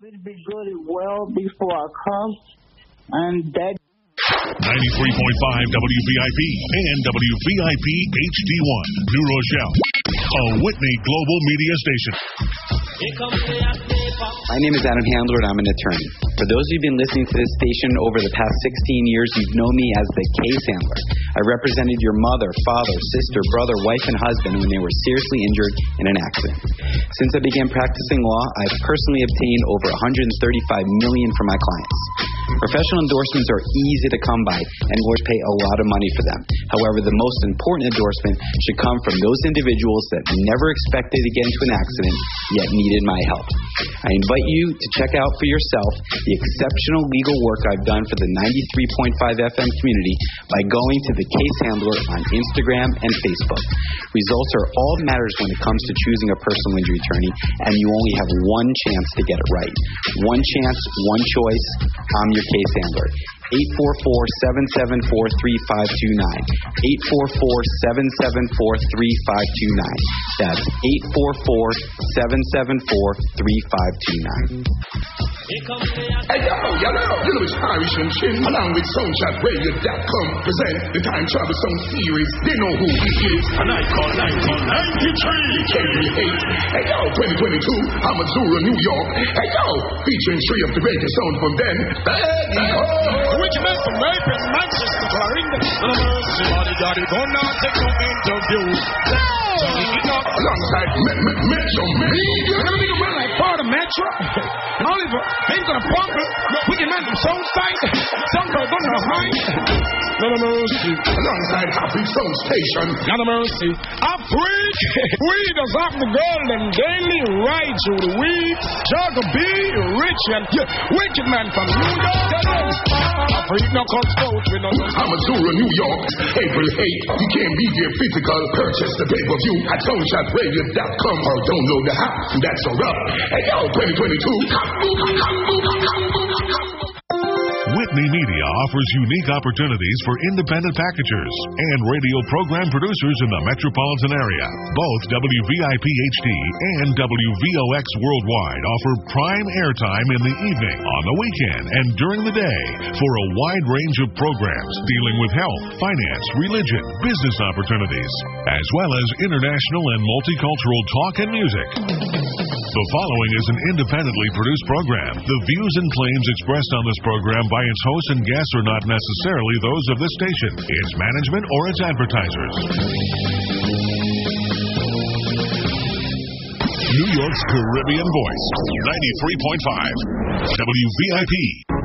Will be good. Well before I come, and that 93.5 WVIP and WVIP HD1, New Rochelle, a Whitney Global Media Station. My name is Adam Handler, and I'm an attorney. For those of you who've been listening to this station over the past 16 years, you've known me as the case handler. I represented your mother, father, sister, brother, wife, and husband when they were seriously injured in an accident. Since I began practicing law, I've personally obtained over 135 million for my clients. Professional endorsements are easy to come by, and lawyers pay a lot of money for them. However, the most important endorsement should come from those individuals that never expected to get into an accident, yet needed my help. Invite you to check out for yourself the exceptional legal work I've done for the 93.5 FM community by going to the Case Handler on Instagram and Facebook. Results are all that matters when it comes to choosing a personal injury attorney, and you only have one chance to get it right. One chance, one choice. I'm your case handler. 844-774-3529. 844-774-3529. That's 844-774-3529. Hey yo, yo, yo, you know it's Irish and Chin along with SoundChatRadio.com present the Time Travel Song Series. They know who he is. And I call 1993 KB8. Hey yo, 2022, Amazura, New York. Hey yo, featuring three of the greatest sound from then. Baggy Which man from Naples, Manchester, Clarendon. No mercy, body, daddy, go now take no interview. Alongside Me- Me- Metro Media. Let me run like part of Metro. Oliver, ain't gonna pump it. Wicked man from Soul Side. No mercy. Alongside Happy Soul Station. Not a mercy. A freak. Weed is off the golden daily right to the weed. Jugger B, rich and yeah, wicked man from New York. A freak no comes out with no. Amazura, New York. April 8th. You can't be there physical. Purchase the pay-per-view at SoundChatRadio.com or download the app. That's a wrap. Hey yo, 2022. Whitney Media offers unique opportunities for independent packagers and radio program producers in the metropolitan area. Both WVIP HD and WVOX Worldwide offer prime airtime in the evening, on the weekend, and during the day for a wide range of programs dealing with health, finance, religion, business opportunities, as well as international and multicultural talk and music. The following is an independently produced program. The views and claims expressed on this program by its hosts and guests are not necessarily those of this station, its management, or its advertisers. New York's Caribbean Voice, 93.5 WVIP.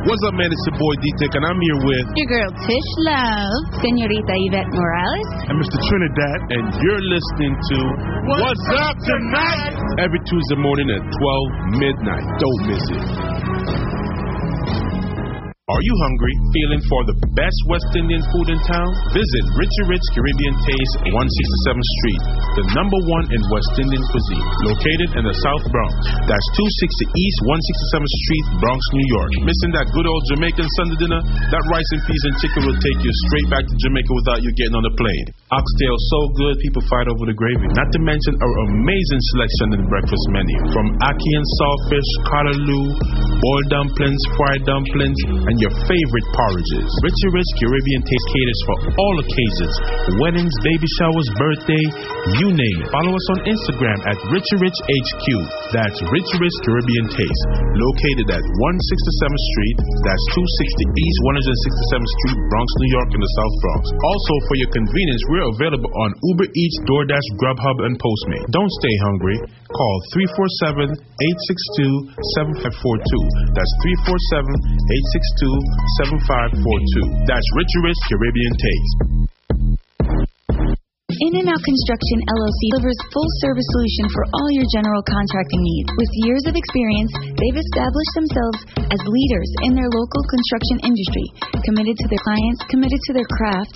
What's up, man? It's your boy D-Tech, and I'm here with Your girl Tish Love, Senorita Yvette Morales. and Mr. Trinidad, and you're listening to What's, Up Tonight? Every Tuesday morning at 12 midnight. Don't miss it. Are you hungry? Feeling for the best West Indian food in town? Visit Richie Rich Caribbean Taste, 167th Street, the number one in West Indian cuisine, located in the South Bronx. That's 260 East 167th Street, Bronx, New York. Missing that good old Jamaican Sunday dinner? That rice and peas and chicken will take you straight back to Jamaica without you getting on the plane. Oxtail so good, people fight over the gravy. Not to mention our amazing selection in the breakfast menu, from ackee and saltfish, callaloo, boiled dumplings, fried dumplings, and your favorite porridges. Richie Rich Caribbean Taste caters for all occasions weddings, baby showers, birthday, you name it. Follow us on Instagram at Richie Rich HQ. That's Richie Rich Caribbean Taste, located at 167th Street. That's 260 East 167th Street, Bronx, New York, in the South Bronx. Also, for your convenience, we're available on Uber Eats, DoorDash, Grubhub, and Postmate. Don't stay hungry. Call 347 862 7542. That's 347 862 7542. That's Rich Caribbean Taste. In and Out Construction LLC delivers full service solution for all your general contracting needs. With years of experience, they've established themselves as leaders in their local construction industry, committed to their clients, committed to their craft.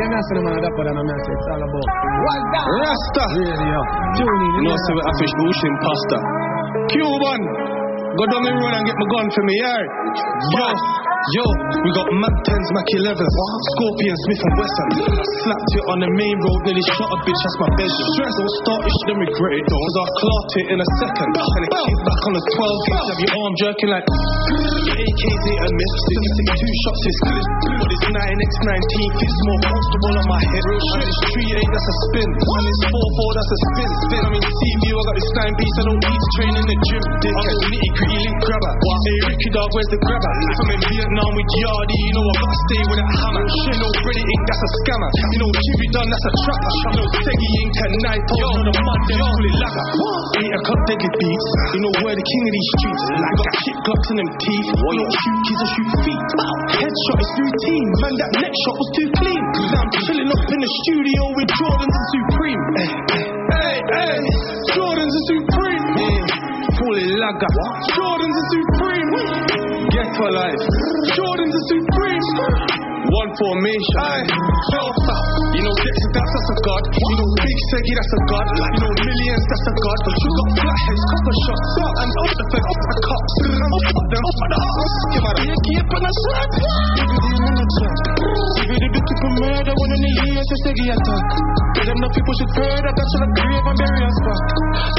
Yo, you know, so man, that's what I'm saying. It's all about. Rasta. Radio. Tune in. You know, I fish bush pasta. Cuban. Go down the road and get my gun for me, yeah. Yo, yo, we got Mac 10s, Mac 11s, Scorpion, Smith and Wesson. Slapped it on the main road, nearly shot a bitch, that's my best. Stress, don't start it, then regret it, though. Cause I clocked it in a second. And it kicked back on the 12 gauge, have your arm jerking like. AKs ain't a myth, 62 shots is clip. But it's 9x19 fits more comfortable on my head. Real And it's 3 8, that's a spin. And it's 4 4, that's a spin. spin. I mean, see me, I got this 9 piece, I don't need to train in the gym. Dick. I'm a nitty gritty link grabber. Hey, Ricky dog, where's the grabber? If I'm in Vietnam with Yardy, you know I gotta stay with that hammer. You know, Freddy Ink, that's a scammer. You know, Jimmy Dunn, that's a trapper. Oh, you know, Seggy Ink and Night, yo, know the mud, they call it lagger. Eight o'clock, they get beats. You know, we're the king of these streets. Like, got shit glocks in them teeth. You know, shoot kids or shoot feet. Headshot is routine. Man, that neck shot was too clean. Now I'm chilling up in the studio with Jordans and Supreme. Hey, hey, hey. Jordans and Supreme. Yeah. Fully lager. Jordans and Supreme. Get for life. Jordans and Supreme. One formation. Aye. Yo, you know Dexter, that's, that's a god. You know Big Seggy, that's a god. You know Millions, that's a god. But you got flatheads, copper shots, up and off the fed, off the cops. Off them, off the ass. Give out a keep on a shot. Give it a bit of murder, one in the years, a Seggy attack. Tell them the people should pray that that's on a grave and bury a spot.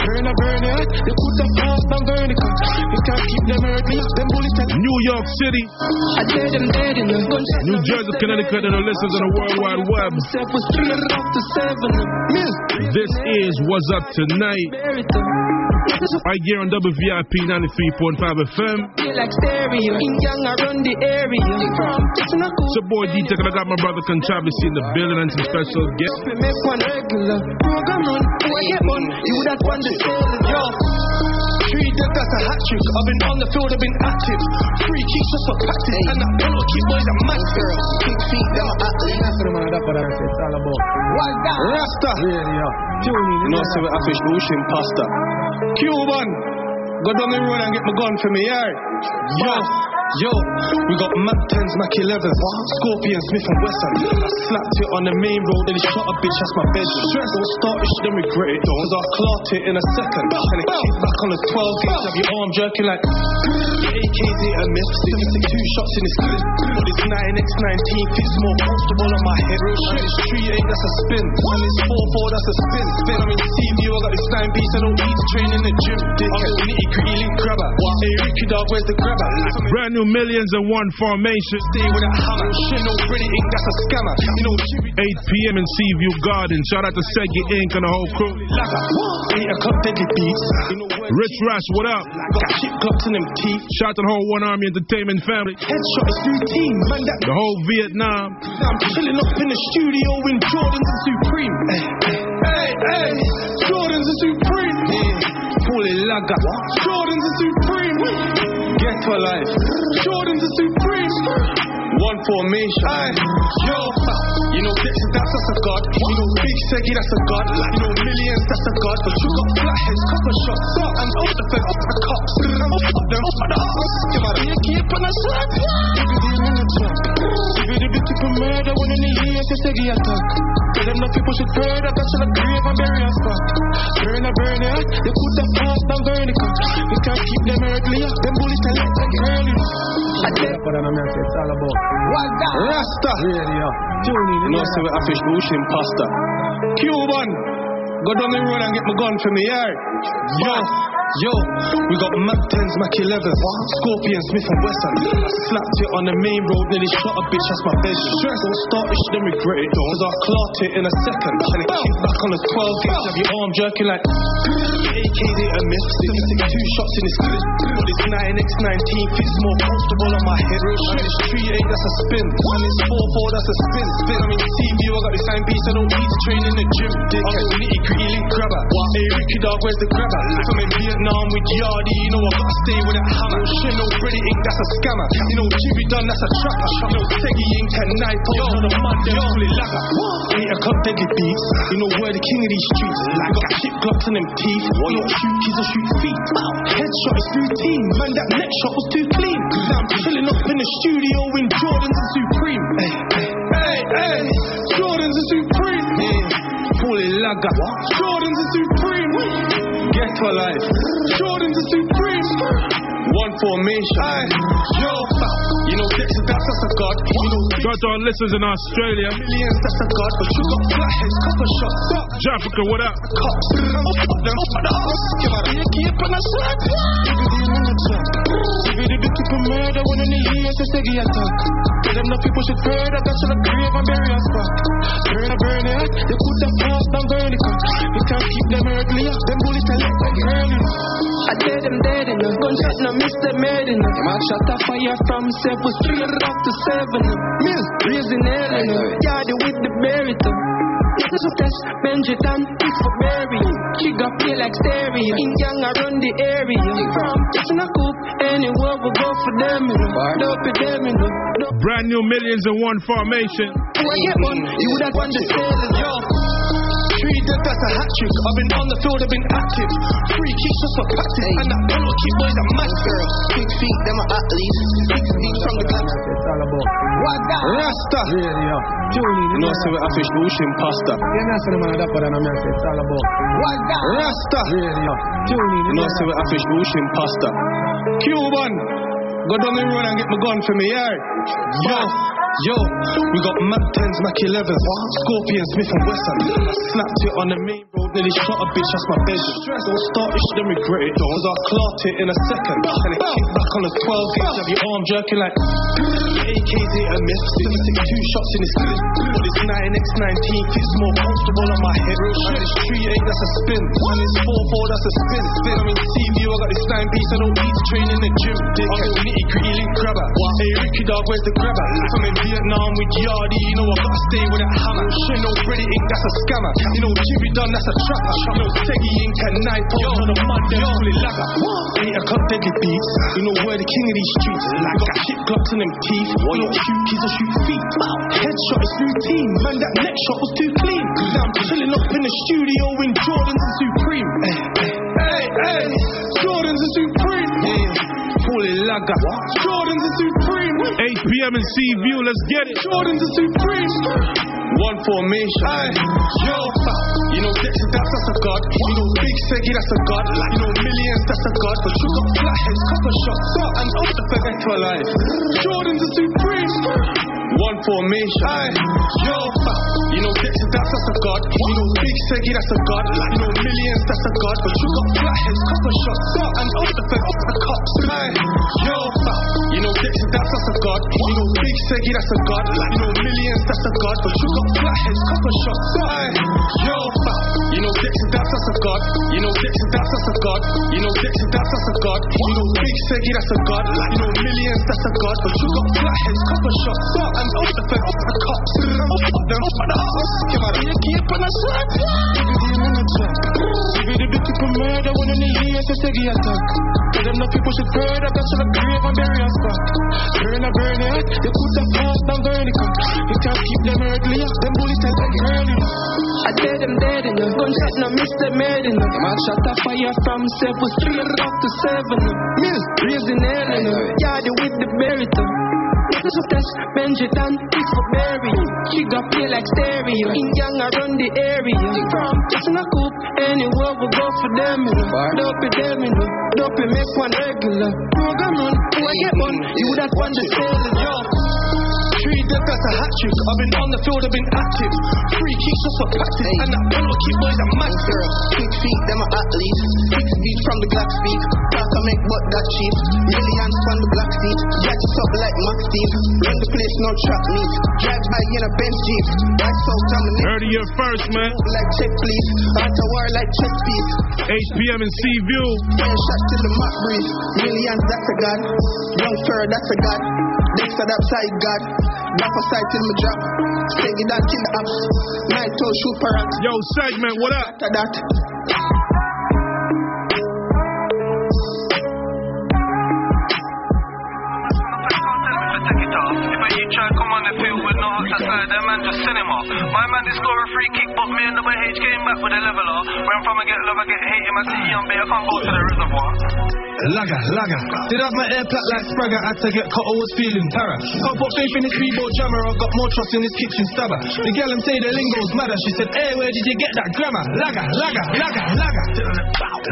Burn a burn it, they put the fast and vertical. You can't keep them earthly, them bullets that New York City, I tell them dead in the gunshot. New Jersey, Connecticut, and the listeners on the World Wide Web. Myself was three off seven. This is What's Up Tonight, right here on WVIP 93.5 FM. Feel like stereo. In young around the area. From Jackson It's your boy D-Tech, and I got my brother Controversy in the building and some special guests. We make one regular program run. Who I get one? You that one the sailing. Yo. Three dead, that's a hat trick. I've been on the field, I've been active. Free kicks just for practice. And that penalty kick boys a man girl. Big feet, them are active. That's what man, that's what I'm. It's all about. Rasta. Radio. In. You I fish bush pasta. Cuban. Go down the road and get my gun for me, yeah. Yo, yo, we got Mac 10s, Mac 11s, Scorpion, Smith and Wesson. Slapped it on the main road, then he shot a bitch, that's my bed. Stress, don't start it, then regret it. Cause I clocked it in a second. And it kicked back on the 12 gauge, have your arm jerking like. AKs ain't a myth, 62 shots in this clip. But this 9x19 fits more comfortable on my head. And this 3 8, that's a spin. And this 4 4, that's a spin. Spin, I mean, see me, I got this 9 piece, I don't need to train in the gym. I'm a nitty gritty link grabber. Hey, Ricky dog, where's the grabber? Brand new millions in one formation. Stay with a hammer. Shit, no Freddy Ink, that's a scammer. You know, 8 p.m. in Seaview Garden. Shout out to Seggy Inc. and the whole crew. Lagger. 8 o'clock, deadly beats. You know where Rich Rash, what up? Got shit glocks in them teeth. Shout out to the whole One Army Entertainment family. Headshot is routine, man. That The whole Vietnam. I'm chilling up in the studio in Jordans and Supreme. Hey, hey, hey. Jordans and Supreme. Yeah. Fully lager. Jordans and Supreme. Get for life. Jordans and Supreme. One formation. Aye. Yo, you know Dexter, that's, that's a god. You know Big Seggy, that's a god. You know Millions, that's a god. But you got flatheads, copper shots, up and off the fed, off the cops. Off them, off the ass. Give out a keep on a shot. Give it in the trap. Give it a bit of murder, one in the years, a Seggy attack. Tell them the people should pray that that's on a grave and bury a spot. Burn a burn it, they put the fast and I tell That's what I'm saying. It's all about. Rasta. Radio. Tune in. You know, so I fish bush pasta. Cuban. Go down the road and get my gun for me, yeah. Yo, Yo, we got Mac 10s, Mac 11s, Scorpion, Smith and Wesson. I slapped it on the main road, nearly shot a bitch, that's my. Stress, don't start it, then regret it. Cause I'll clout it in a second. And it kick back on the 12 gauge, have your arm jerking like. AK's ain't a myth, 62 shots in this clip. But this 9x19 fits more comfortable on my head. Real And this 3 8 that's a spin. And this 4 4 that's a spin. Spin, I mean, CV, I got the same piece, I don't need to train in the gym. I go nitty gritty link grabber. Hey, Ricky dog, where's the grabber? If I'm in Vietnam with Yardy, you know I gotta stay with that hammer. Shit, no Brady ink, that's a scammer. You know Jimmy Dunn, that's a trapper. You know Seggy ink and Night Yo, on the man, them fully lagger. Eight o'clock deadly beats. You know where the king of these streets. I got shit glocks in them teeth. You don't shoot kids or shoot feet. Headshot is routine. Man, that neck shot was too clean. Now I'm chilling up in the studio in Jordans and Supreme. Hey, hey, hey. Jordans and Supreme. Fully lagger. Jordans and Supreme. Get to life. Jordans and Supreme. One formation. Aye. Yo, you know Dexter, that's, that's a god. You know Got to our listeners in Australia. millions, that's a god. But you got flatheads, copper shots. Fuck. Jafrica, what up? Cops. Them for the ass. Give out a keep on a slap. Give it a bit of murder when in the years they say attack. Tell them the people should pray that that's the grave and bury us back. Burn a burn it, they put the fast down Guernica. You can't keep them earthly, them bullets are like like early. I dead them dead in them. Gunshot no miss them made in them. Man shot a fire from seven straight up to seven. Mill raising hell in them. Yardy with the berry too. This is test, Benjitan, it's for Barry. She got play like stereo. In gang around the area. From it's in a coop, anywhere we go for them. You know. Dope it them, you Brand new millions in one formation. when you get one, you would have won the sale, yo. Three dead, that's a hat trick. I've been on the field, I've been active. Free kicks just for practice. And that penalty kick boys a mad girl. Six feet, them are athletes. Six feet from the glass. It's all about Rasta. radio. Tune in. You know, say I fish bush in pasta. You're not saying man that, but I'm not saying it's all about Rasta. radio. Tune in. You know, say I fish bush in pasta. Cuban. Go down the road and get my gun for me, yeah. Yo, yo, we got Mac 10s, Mac 11s, Scorpion, Smith and Wesson. I slapped it on the main road, nearly shot a bitch, that's my bed. Don't start it, then regret it. Cause I'll clout it in a second. And it kicked back on the 12 gauge, have your arm jerking like. AK's ain't a myth, 62 shots in this clip. But this 9x19 fits more comfortable on my head. And this 3 8 that's a spin. And this 4 4 that's a spin. Spin, I mean, CV, I got this 9 piece, I don't need to train in the gym. Dick, I go nitty gritty link grabber. Hey, Ricky dog, where's the grabber? I'm in Vietnam with Yardy, you know I gotta stay with that hammer. Shit, no Brady ink, that's a scammer. You know Jimmy Dunn, that's a trapper. You know Seggy ink and Night Yo, on the man, them fully lagger. Eight o'clock deadly beats. You know where the king of these streets. Like got shit glocks in them teeth. You don't shoot kids or shoot feet. Headshot is routine. Man, that neck shot was too clean. Now I'm chilling up in the studio in Jordans and Supreme. Hey, hey, hey. Jordans and Supreme. Yeah. Fully lagger. Jordans and Supreme. 8 p.m. in Sea View, let's get it. Jordans and Supreme. One formation. Aye. Yo, you know Dexter, that's, that's a god. You know Big Seggy, that's a god. You know Millions, that's a god. But you got flatheads, copper shots, and up the fed to alive. Jordans and Supreme. One formation. Aye. Yo, you know Dexter, that's, that's a god. You know Big Seggy, that's a god. You know Millions, that's a god. But you got flatheads, copper shots, and up the fed up the cops. Aye. Yo, you know Dexter, that's, that's a god. You know Big Seggy, that's a god. You know Millions, that's a god. But you got flatheads, copper shots. Aye. Yo, you know Dexter, that's, that's a god. You know Dexter, that's, that's a god. You know Dexter, that's, that's a god. You know Big Seggy, that's a god. You know Millions, that's a god. But you got flatheads, copper shots. And up the up the cops. Up them for the ass. Give out a keep on a. Give it a bit of murder when in the years they say attack. Tell them the people should that that's the grave and bury us back. Burn a burn it, they put the fast down Guernica. You can't keep them earthly, them bullets are like early. I dead them dead in them. Gunshot no miss them made. Man shot a fire from seven straight up to seven. Mill raising hell in them. Yardy with the too. This is test, Benjitan, it's for Barry. She got play like stereo. In gang around the area. From it's in a coop, anywhere we go for them. You know. Dope it them, you know. Dope it make one regular. Program on, who I get one, you have won the sale, yo. Three Dead that's a hat trick. I've been on the field, I've been active. Free kicks just for practice. And that penalty boys are massive. Six feet, them are athletes. Six feet from the Glock speak. Talk I make but that cheap. Millions on the black seat. Jack us up like Max Steve. Run the place, no trap meet. Drive by in a Benz Jeep. That's so dominant. Heard of your first, man. Like check please. After war like chess piece. HPM and Seaview. Ten shots till the map breathe. Millions, that's a god. Young fur, that's a god. Dexter, that side god. Drop a side till me drop. Sing it down, kill the apps. Night toe, shoot parrot. Yo, segment, what up? After that. If you try come on the field with no hot aside, that man just cinema. My man a free kick, but me and the H came back with a leveler. When from I get love, I get hate him. I see young I can't go to the reservoir. Laga, laga. Did have my air plat like Spragger, had to get cut, I was feeling para. Can't put faith in this Rebo jammer, I got more trust in this kitchen stabber. The gal say the lingo's madder, she said, hey, where did you get that grammar? Laga, laga, laga, laga.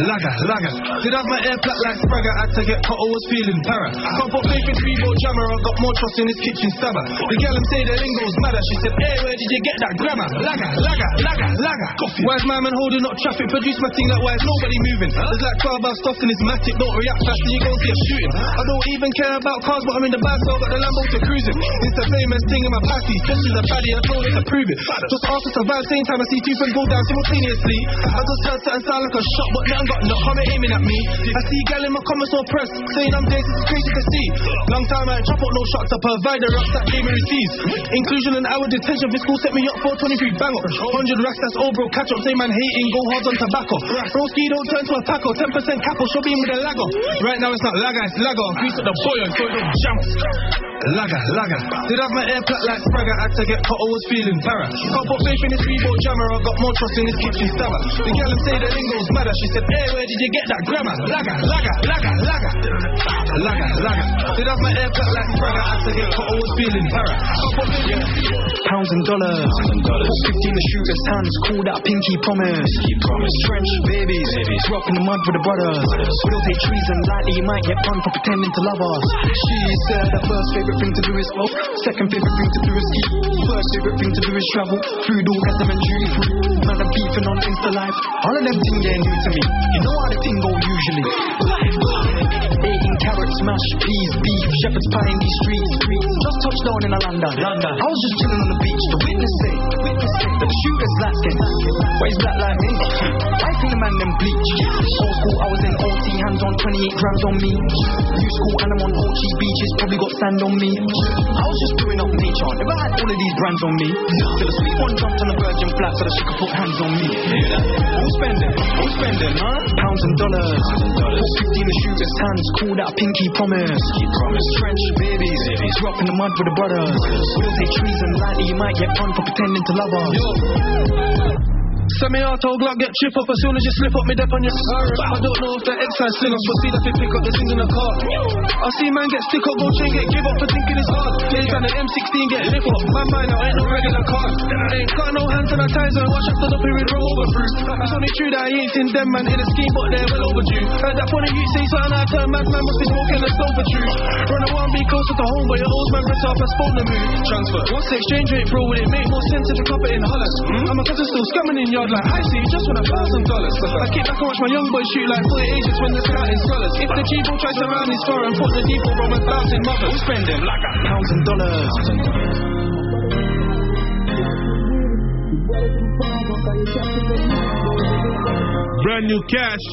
Laga, laga. Did have my air plat like Spragger, had to get cut, I was feeling para. Can't put faith in this Rebo jammer, I got more trust in this kitchen stabber. The gal say the lingo's madder, she said, hey, where did you get that grammar? Laga, laga, laga, laga. Wise my man holding up traffic, produce my thing like why is nobody moving? There's like 12 hours stuff in this matic, don't react fast and you go see a shooting. I don't even care about cars, but I'm in the bag, so I got the Lambo to cruising. It's the famous thing in my pasty, just as a baddie, I told her to prove it. Just ask us to vibe, same time I see two friends go down simultaneously. I just heard something sound like a shot, but nothing got no comment aiming at me. I see gal in my comments or press, saying I'm dancing, it's crazy to see. Long time I ain't chop up no shots, I provide the rocks that gave me receives. Inclusion and hour detention, this school set me up for 23 bang up. 100 racks, that's all bro, catch up, say man hating, go hard on tobacco. Broski don't turn to a taco, 10% capo, show me with a lago. Right now it's not laga, it's lago. Grease up the boy so it don't jump. Laga, laga. Did have my air plat like Spragger, had to get cut, I was feeling para. Can't put faith in this Rebo jammer, I got more trust in this kitchen stabber. The gal say the lingo's madder, she said, hey, where did you get that grammar? Laga, laga, laga, laga. Laga, laga. Did have my air plat like Spragger, had to get cut, I was feeling para. Can't put faith in Pounds and dollars. Put 50 in the shooter's hands. Call that pinky promise. Trench babies. babies. Drop in the mud with the brothers. We don't take treason lightly. You might get fun for pretending to love us. She said her first favorite thing to do is smoke. Second favorite thing to do is eat, First favorite thing to do is travel. Food, and duty free. Man, I'm beefing on Insta Live. All of them things they're new to me. You know how the thing go usually. Mashed peas, beef, shepherd's pie in these streets. Just touched down in a London. I was just chilling on the beach. The witness say, witness say that the shooter's black skin. Why he's black like me? Eh? I think the man them bleach. Old school, I was in OT, hands on 28 grams on me. New school, and I'm on OG beaches, probably got sand on me. I was just doing up nature. I had all of these brands on me, till a sweet one jumped on the virgin flat so that she could put hands on me. Who's spending? Who's spending, huh? Pounds and dollars. Put 50 in the shooter's hands, call that a pinky promise. Keep promise. Trench babies, drop in the mud with the brothers. We don't take treason lightly, you might get fun for pretending to love us. Semi-auto Glock get chip up as soon as you slip up me dep on your I don't know if the exercise sing us, but see that they pick up the things in the car. I see man get stick up, go chain get give up for thinking it's hard. Days and the M16 get lift up. My mind now ain't no regular car. Ain't got no hand sanitizer, watch after the period roll over through. It's only true that I ain't seen them man in the scheme, but they're well overdue. At that point, you say something I turn mad, man must be smoking the stove for truth. Run a one, be closer to home, but your old man rips off a phone to move. Transfer. What's the exchange rate, bro? Would it make more sense if you cop it in Holland? Hmm? I'm a cousin still scamming in yard like I see, just want a thousand dollars. I keep back and watch my young boys shoot like 40 agents when they're scouting scholars. If the cheapo tries to round his far and put the depot from a thousand mothers, we spend them like a Pounds and dollars. Brand new cash.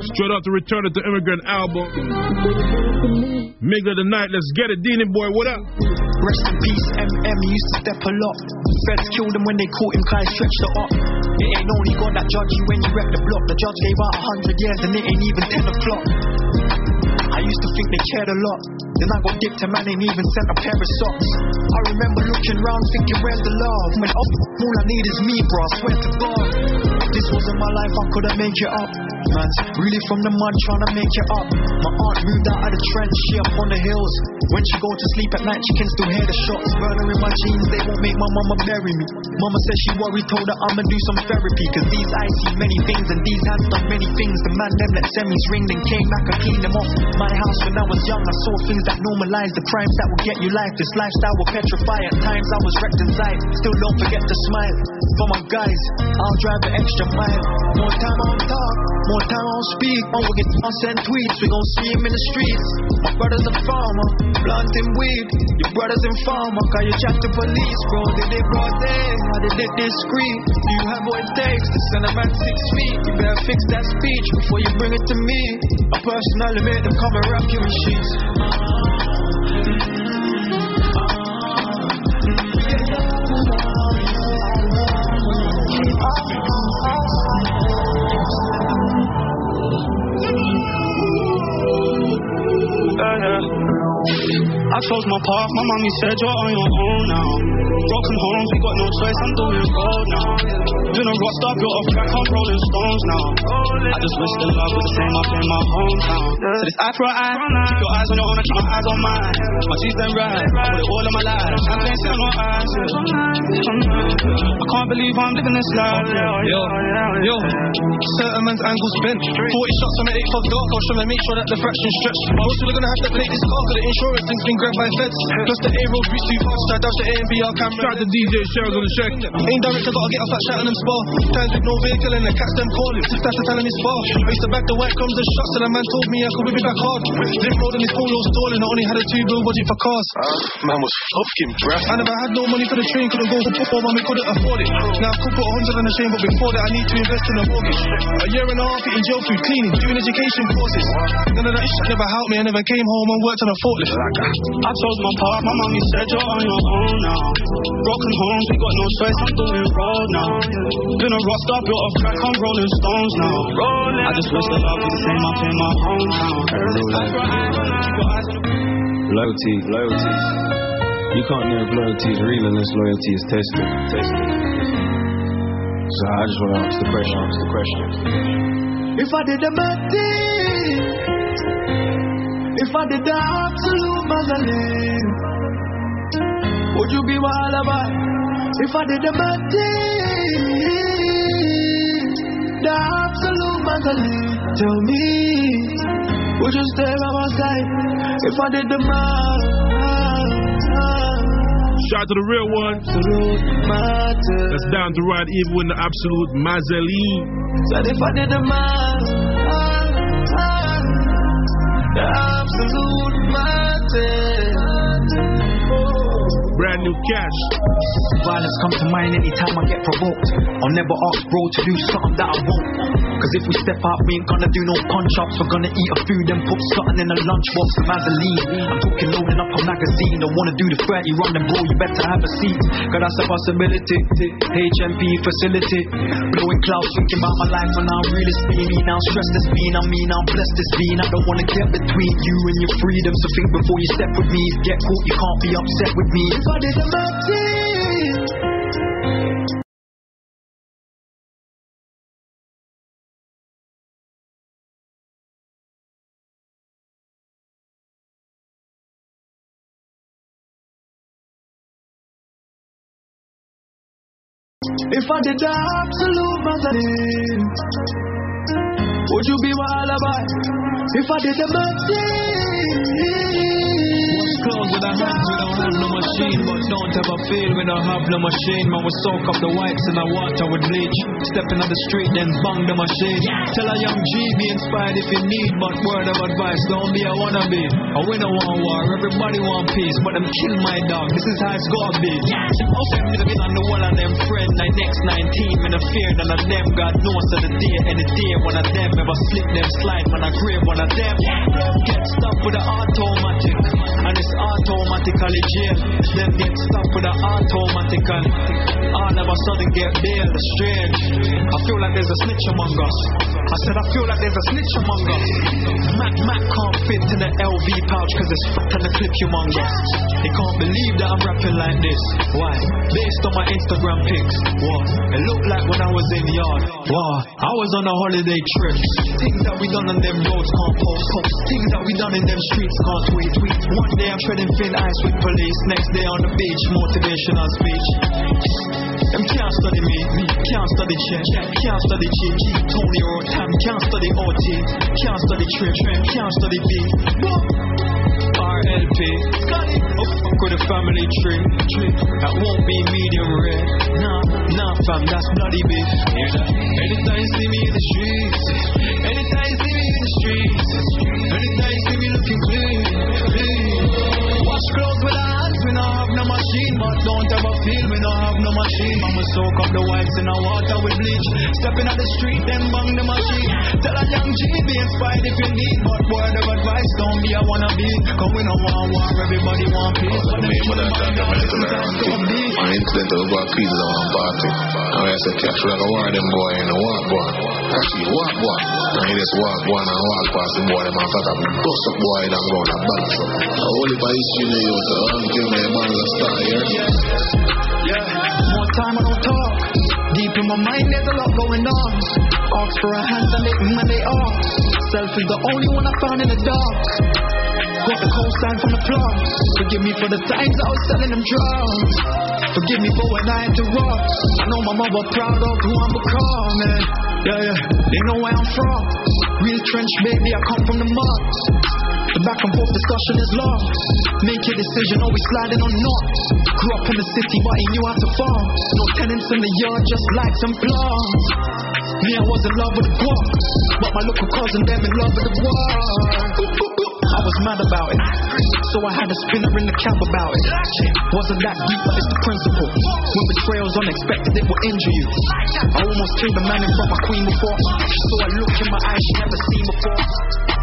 Straight off the Return of the Immigrant album. Middle of the night, let's get it. Deanie boy, what up? Rest in peace, MM used to step a lot. Feds killed him when they caught him, Kai stretched it up. It ain't only God that judge you when you wreck the block. The judge gave out a hundred years and it ain't even ten o'clock. I used to think they cared a lot. Then I got dipped and man ain't even sent a pair of socks. I remember looking round thinking, where's the love? When oh, all I need is me, bro, I swear to God. this wasn't my life, I couldn't make it up. Man's really from the mud trying to make it up. My aunt moved out of the trench, she up on the hills. When she go to sleep at night, she can still hear the shots. Burner in my jeans, they won't make my mama bury me. Mama said she worried, told her I'ma do some therapy. Cause these eyes see many things and these hands done many things. The man them let semis ring, then came back and cleaned them off. My house when I was young, I saw things that normalize the crimes that will get you life. This lifestyle will petrify. At times I was wrecked inside. Still don't forget to smile. For my guys, I'll drive an extra mile. More time on talk, more time on speak. Oh, we get on send tweets, we gon' see him in the streets. My brother's a farmer, planting weed. Your brother's in farmer, cause you chat to police, bro. They did broad day, how they did discreet. Do you have what it takes to send a man six feet? You better fix that speech before you bring it to me. I personally made them come and wrap you in sheets. Thank you. I chose my path, my mommy said you're on your own now. Broken homes, we got no choice, I'm doing road now. Been a rock star, built off track, I'm rolling stones now. I just wish the love was the same up in my hometown. So this eye for eye, keep your eyes on your own, I keep my eyes on mine. My G's been right, I put it all in my life. Champagne still on eyes, yeah. I can't believe I'm living this life. Yo, yo, certain man's angles bent. 40 shots on the 8th of dark, I was trying to make sure that the fraction stretched. But also, we're gonna have to play this car, cause the insurance thing's been grabbed by feds. Plus, the A road reach too fast, I dash the A and B, I'll camera. Shout out to DJ Shells on the check. Ain't director, gotta get off that shouting them spar. Times with no vehicle and the cats them calling. Six times to tell him it's far. I used to back the white crumbs and shots, and a man told me I could whip it back hard. Limp road and his polo stalling, I only had a two bill budget for cars. Man was fucking breath. I never had no money for the train, couldn't go for football, mommy couldn't afford it. Now I could put a hundred on the chain, but before that I need to invest in a mortgage. A year and a half eating jail food, cleaning, doing education courses. None of that shit never helped me, I never came home and worked on a forklift. Ah. I chose my path, my mommy said you're on your own now. Broken homes, we got no choice, I'm doing road now. Been a rock star, built off track, I'm rolling stones now. I just wish the love was the same up in my hometown. Loyalty, loyalty. You can't know if loyalty is real unless loyalty is tested. tested. So I just want to ask the question. Ask the question. If I did the bad thing, if I did the absolute Magdalene, would you be my alibi? If I did the bad thing, the absolute Magdalene, tell me, would you stay by my side? If I did the man, Shout out to the real one. That's down to ride even with the absolute Mazeline. Said if I did the man, the absolute Brand new cash. Violence come to mind anytime I get provoked. I'll never ask bro to do something that I won't. Cause if we step out, we ain't gonna do no punch ups. We're gonna eat a food and put something in a lunchbox of Mazeline. I'm talking loading up a magazine. Don't wanna do the 30 run, then bro, you better have a seat. Cause that's a possibility. HMP facility. Blowing clouds, thinking about my life and how real it's been. Me now stressed as being, I mean, I'm blessed as being. I don't wanna get between you and your freedom. So think before you step with me. Get caught, you can't be upset with me. If I did the If I did the absolute Magdalene, would you be my alibi? If I did the thing, Clothes with a hands, we don't have no machine, but don't ever feel we don't have no machine. Man, we soak up the whites in our water with bleach. Stepping on the street, then bang the machine. Tell a young G, be inspired if you need, but word of advice, don't be a wannabe. A winner want war, everybody want peace, but them kill my dog. This is how it's gotta be. Outside me looking on the wall of them friend, like next 19, man, I fear none of them. God knows that the day and the day one of them ever slip them slide, man, I grave one of them. Get stuck with the automatic, and it's automatically jail. Then get stuck with the automatic, and all of a sudden get bailed. Strange. I feel like there's a snitch among us. I said I feel like there's a snitch among us. Mac Mac can't fit in the LV pouch cause it's fat and the clip humongous. They can't believe that I'm rapping like this. Why? Based on my Instagram pics. What? It looked like when I was in the yard. Wow. I was on a holiday trip. Things that we done on them roads can't post. Things that we done in them streets can't tweet. One day I'm treading thin ice with police. Next day on the beach, motivational speech. Them can't study me, me can't study check, can't study G, Tony or Tam, can't study OT, can't study Trip, can't study B. RLP, oh, fuck with a family tree, tree. That won't be medium rare. Nah, nah, fam, that's bloody beef. Anytime you see me in the streets, anytime you see me in the streets, soak up the wipes in the water with bleach. Stepping out the street, then bang the machine. Tell a young G be inspired if you need, but word of advice, don't be a wannabe. Cause we don't want war, everybody want peace. But them people that bang down sometimes don't. An incident of about kids on one party. And I said, catch like a war them boy in the walk one. Actually, walk one. And he just walk one and walk past the boy, them and fuck up. Bust up boy, and go and balance up. I only by history in the youth, so I'm giving me a man that start here. Yeah, time I don't talk. Deep in my mind, there's a lot going on. Ask for a hand and they and they off. Self is the only one I found in the dark. Got the cosign from the plot. Forgive me for the times I was selling them drugs. Forgive me for when I had to rock. I know my mother proud of who I'm becoming. Yeah, yeah, they know where I'm from. Real trench baby, I come from the mud. The back and forth discussion is lost. Make your decision, always sliding on knots. Grew up in the city, but he knew how to farm. No tenants in the yard, just lights and plants. Me, I was in love with the guap, but my local cousin, them in love with the war. I was mad about it, so I had a spinner in the cab about it. Wasn't that deep, but it's the principle. When betrayal's unexpected, it will injure you. I almost killed a man in front of my queen before. She saw a look in my eyes she never seen before.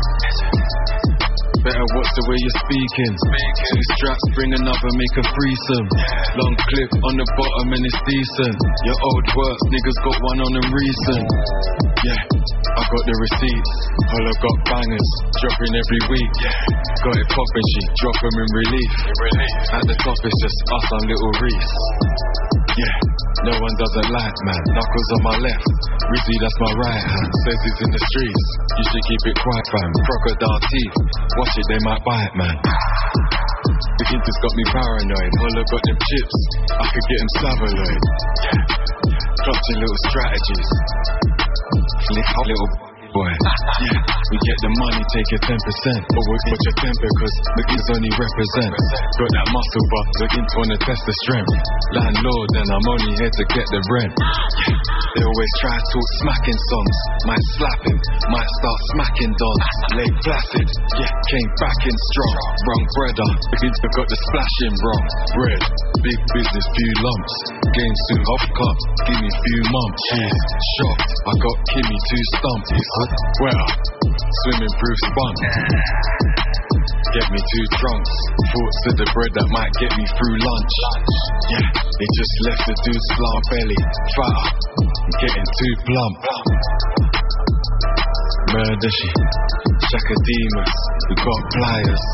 Watch the way you're speaking. Two straps, bring another, make a threesome. Long clip on the bottom and it's decent. Your old work, niggas got one on them recent. Yeah, I got the receipts. Holla got bangers, dropping every week. Got it poppin', she drop 'em in relief. At the top, it's just us and little Reese. Yeah, no one doesn't like man. Knuckles on my left, Rizzy that's my right hand. Says he's in the streets. You should keep it quiet, fam. Crocodile teeth, watch it, they might bite, man. The kid just got me paranoid. Holla got them chips, I could get him savaloid. Yeah, clutching little strategies. Little Yeah, we get the money, take your 10%. But we'll get your temper, cause the kids only represent. Got that muscle, but the kids wanna test the strength. Landlord, and I'm only here to get the rent. They always try to talk smacking songs. Might slap him, might start smacking dons. Lay placid, yeah, came back in strong. Wrong the kids have got the splashing wrong. Bread, big business, few lumps. Game soon, off cut, give me few months. Yeah, shocked, I got Kimmy two Well, swimming proof spunk. Get me two trunks. Thoughts to the bread that might get me through lunch. Yeah, they just left the dude's flat belly. I'm getting too plump. Murder she, Shakademus, we got pliers.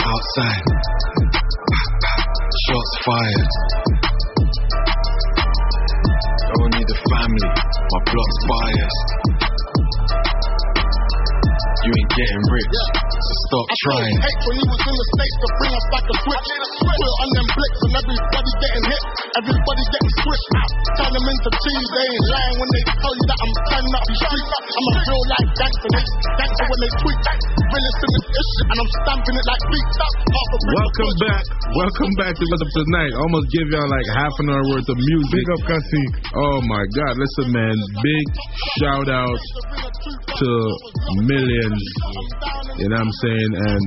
Outside, shots fired. Family, my block's biased. You ain't getting rich, so stop trying. Hate when he was in the States to bring us back a switch. Quill on them blicks and everybody getting hit. Everybody getting switched out. Turn them into cheese. They ain't lying when they tell you that I'm turning up these streets. I'm a real life gangster. They gangster when they tweet. Realist in this issue and I'm stamping it like beats up. Welcome back. Welcome back to What's Up Tonight. Almost give y'all like half an hour worth of music. Big up, Kasi. Oh my God. Listen, man. Big shout out to millions. You know what I'm saying? And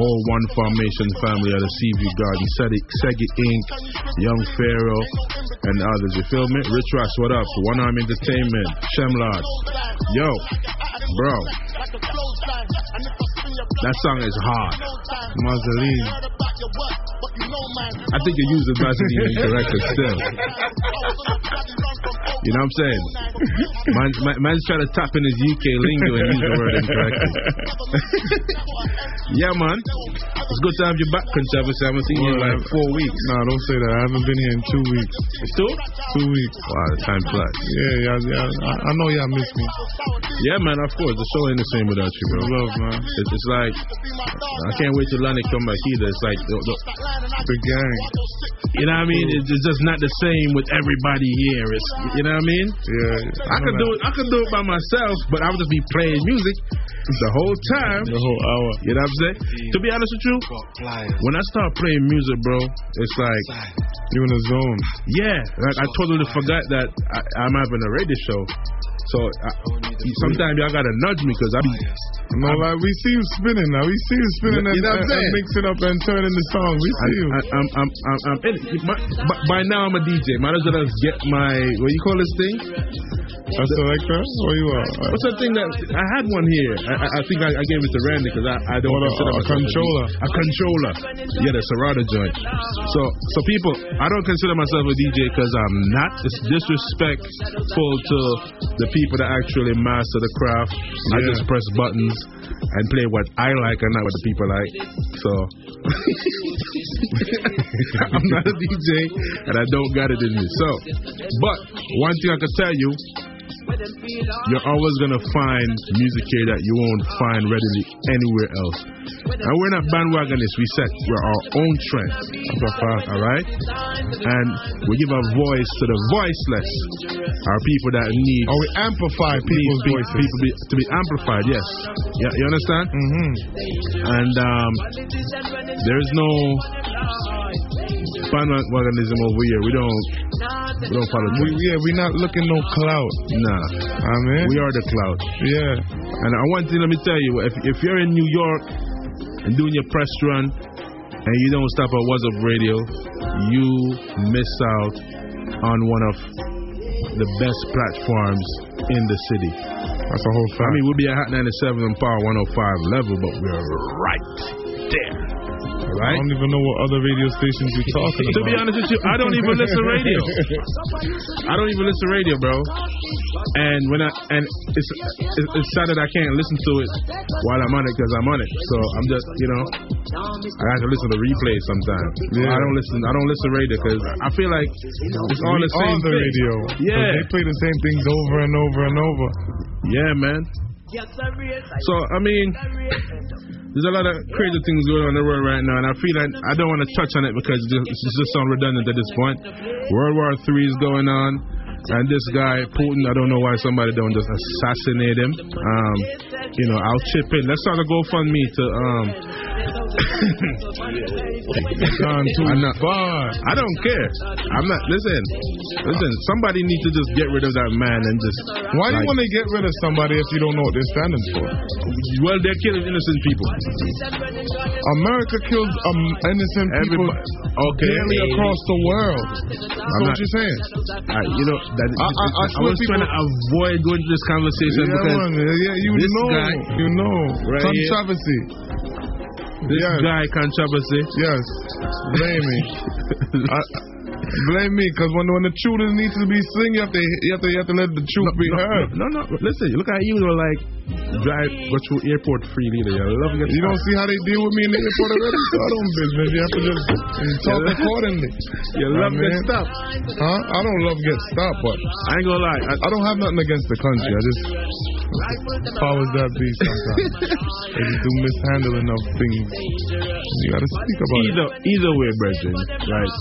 all One Formation family of the Seaview Garden, Segi, Inc., Young Pharaoh, and others. You feel me? Rich Ross, what up? One Arm Entertainment, Shemlard. Yo, bro. That song is hard. Mausoleum. I think you used the Vaseline incorrectly still. You know what I'm saying? Man, man, man's trying to tap in his UK lingo and use the word incorrectly. yeah, man. It's good to have you back, Controversy. I haven't seen you in like four weeks. No, don't say that. I haven't been here in two weeks. Two? Two weeks. Wow, the time flies. Yeah, yeah, yeah. I, I know y'all miss me. Yeah, man, of course. The show ain't the same without you, bro. Love, man. It's, it's like, I can't wait till Lonnie come back either. It's like, the, the, the gang. You know what I mean? It's, it's just not the same with everybody here. It's, you know what I mean? Yeah. I could do it. I could do it by myself, but I would just be playing music the whole time. The whole hour. You know what I'm saying? To be honest with you, when I start playing music, bro, it's like you in the zone. Yeah, like I totally forgot that I, I'm having a radio show. So I, sometimes y'all gotta nudge me because I be. No, like we see you spinning now. We see you spinning You and, know what I'm and, saying? mixing up and turning the song. We see you. I, I'm, I'm, I'm, I'm. My- by, by now I'm a DJ. Might as well just get my what you call this thing? A selector? Where you are? What's that thing that I had one here? I, I, I think I, I gave it to Randy because I, I don't What, a- consider a myself controller? A controller. Yeah, the Serato joint. So, so people, I don't consider myself a DJ because I'm not. It's disrespectful to the people that actually master the craft. I just press buttons and play what I like and not what the people like. So. I'm not a DJ and I don't got it in me. So, but one thing I can tell you, you're always gonna find music here that you won't find readily anywhere else. And we're not bandwagonists. We set we're our own trend. All right, and we give a voice to the voiceless. Our people that need. Oh, we amplify people's need voices. People be, to be amplified. Yes. Yeah, you understand? Mm-hmm. And um, there's no bandwagonism over here. We don't. We don't follow. We, yeah, we not looking no clout. Nah. I mean, We are the cloud. Yeah. And I want to let me tell you, if if you're in New York and doing your press run and you don't stop at What's Up Radio, you miss out on one of the best platforms in the city. That's a whole fact. I mean, we'll be at Hot 97 and Power 105 level, but we're right there. All I don't even know what other radio stations you're talking about. To be honest with you, I don't even listen to radio. I don't even listen to radio, bro. And when I and it's it's, it's sad that I can't listen to it while I'm on it because I'm on it. So I'm just you know I have to listen to replay sometimes. Yeah. I don't listen. I don't listen to radio because I feel like it's all the same on the thing. radio. Yeah. They play the same things over and over and over. Yeah, man. So I mean, there's a lot of crazy things going on in the world right now, and I feel like I don't want to touch on it because it's just, it's just sound redundant at this point. World War Three is going on, and this guy Putin, I don't know why somebody don't just assassinate him. Um, you know, I'll chip in. Let's start a GoFundMe to um. Gone too I'm not, far. I don't care. I'm not. Listen, listen. Somebody needs to just get rid of that man and just. Why do you want to get rid of somebody if you don't know what they're standing for? Well, they're killing innocent people. America kills um, innocent people Everybody- okay. daily across the world. That's I'm what not- you're saying. I, you know, that, I- I- I I, was trying to avoid going to this conversation Yeah, because man, yeah, you this know, guy, you know, Right here. controversy. This Yes. guy controversy. Eh? Yes, blame me. I, blame me, because when when the truth needs to be seen, you have to you have to you have to let the truth be heard. No, no, listen. Look at you, though, like drive go through airport freely. There, you love get You don't see how they deal with me in the airport already? So I don't business. You have to just talk accordingly. You love get stopped. Huh? I don't love get stopped, but I ain't gonna lie. I, I don't have nothing against the country. I just powers that be sometimes. they just do mishandling of things. You gotta speak about it. either either way, brethren, right?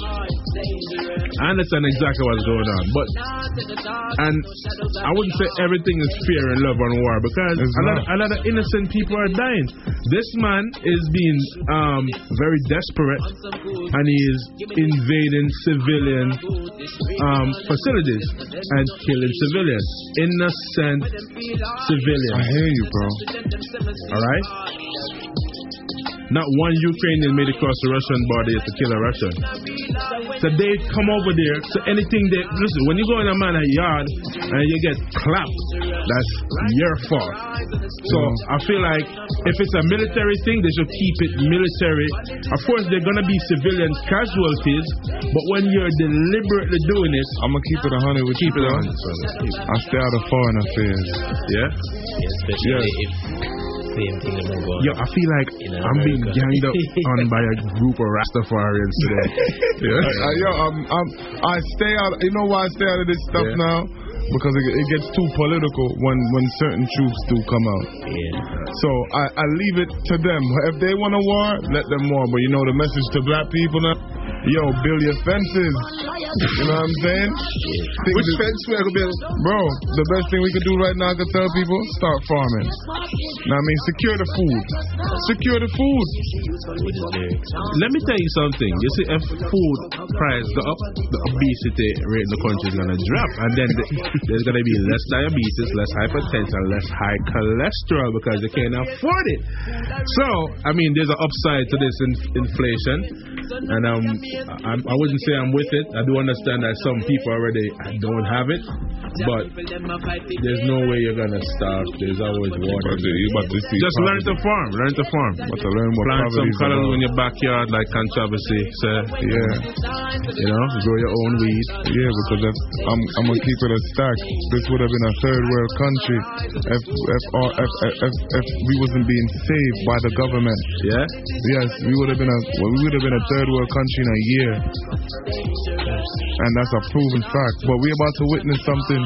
I understand exactly what's going on, but and I wouldn't say everything is fear and love and war because a lot, a lot of innocent people are dying. This man is being um, very desperate and he is invading civilian um, facilities and killing civilians, innocent civilians. I hear you, bro. All right. Not one Ukrainian made it across the Russian border to kill a Russian. So they come over there. So anything they listen, when you go in a man's yard and you get clapped, that's your fault. So I feel like if it's a military thing, they should keep it military. Of course, there are gonna be civilian casualties, but when you're deliberately doing it, I'm gonna keep it a hundred with keep you, it bro. on. I stay out of foreign affairs. Yeah. especially if same thing about going Yo, I feel like I'm being America. ganged up on by a group of Rastafarians today. Yeah. Uh, yo, I'm, I'm, I stay out. You know why I stay out of this stuff Yeah. now? Because it, it gets too political when when certain truths do come out. So I, I leave it to them. If they want a war, let them war. But you know the message to black people now. Yo, build your fences. You know what I'm saying? Things Which fence we gonna build? Bro, the best thing we could do right now, I could tell people, start farming. Now, I mean, secure the food. Secure the food. Let me tell you something. You see, if food price go up, the obesity rate in the country is gonna drop, and then the, there's gonna be less diabetes, less hypertension, less high cholesterol because they can't afford it. So, I mean, there's an upside to this in, inflation, and um, I, I wouldn't say I'm with it. I do understand that some people already don't have it, but there's no way you're gonna starve. There's always water. Just learn to farm. Learn to farm. But to learn what Plant some poverty is colors in your backyard, like controversy. Say, Yeah. you know, grow your own weed. Yeah, because if, I'm I'm gonna keep it a stack. This would have been a third world country if if all- if if, if, if we wasn't being saved by the government. Yeah. Yes, we would have been a well, we would have been a third world country in a year. And that's a proven fact. But we're about to witness something.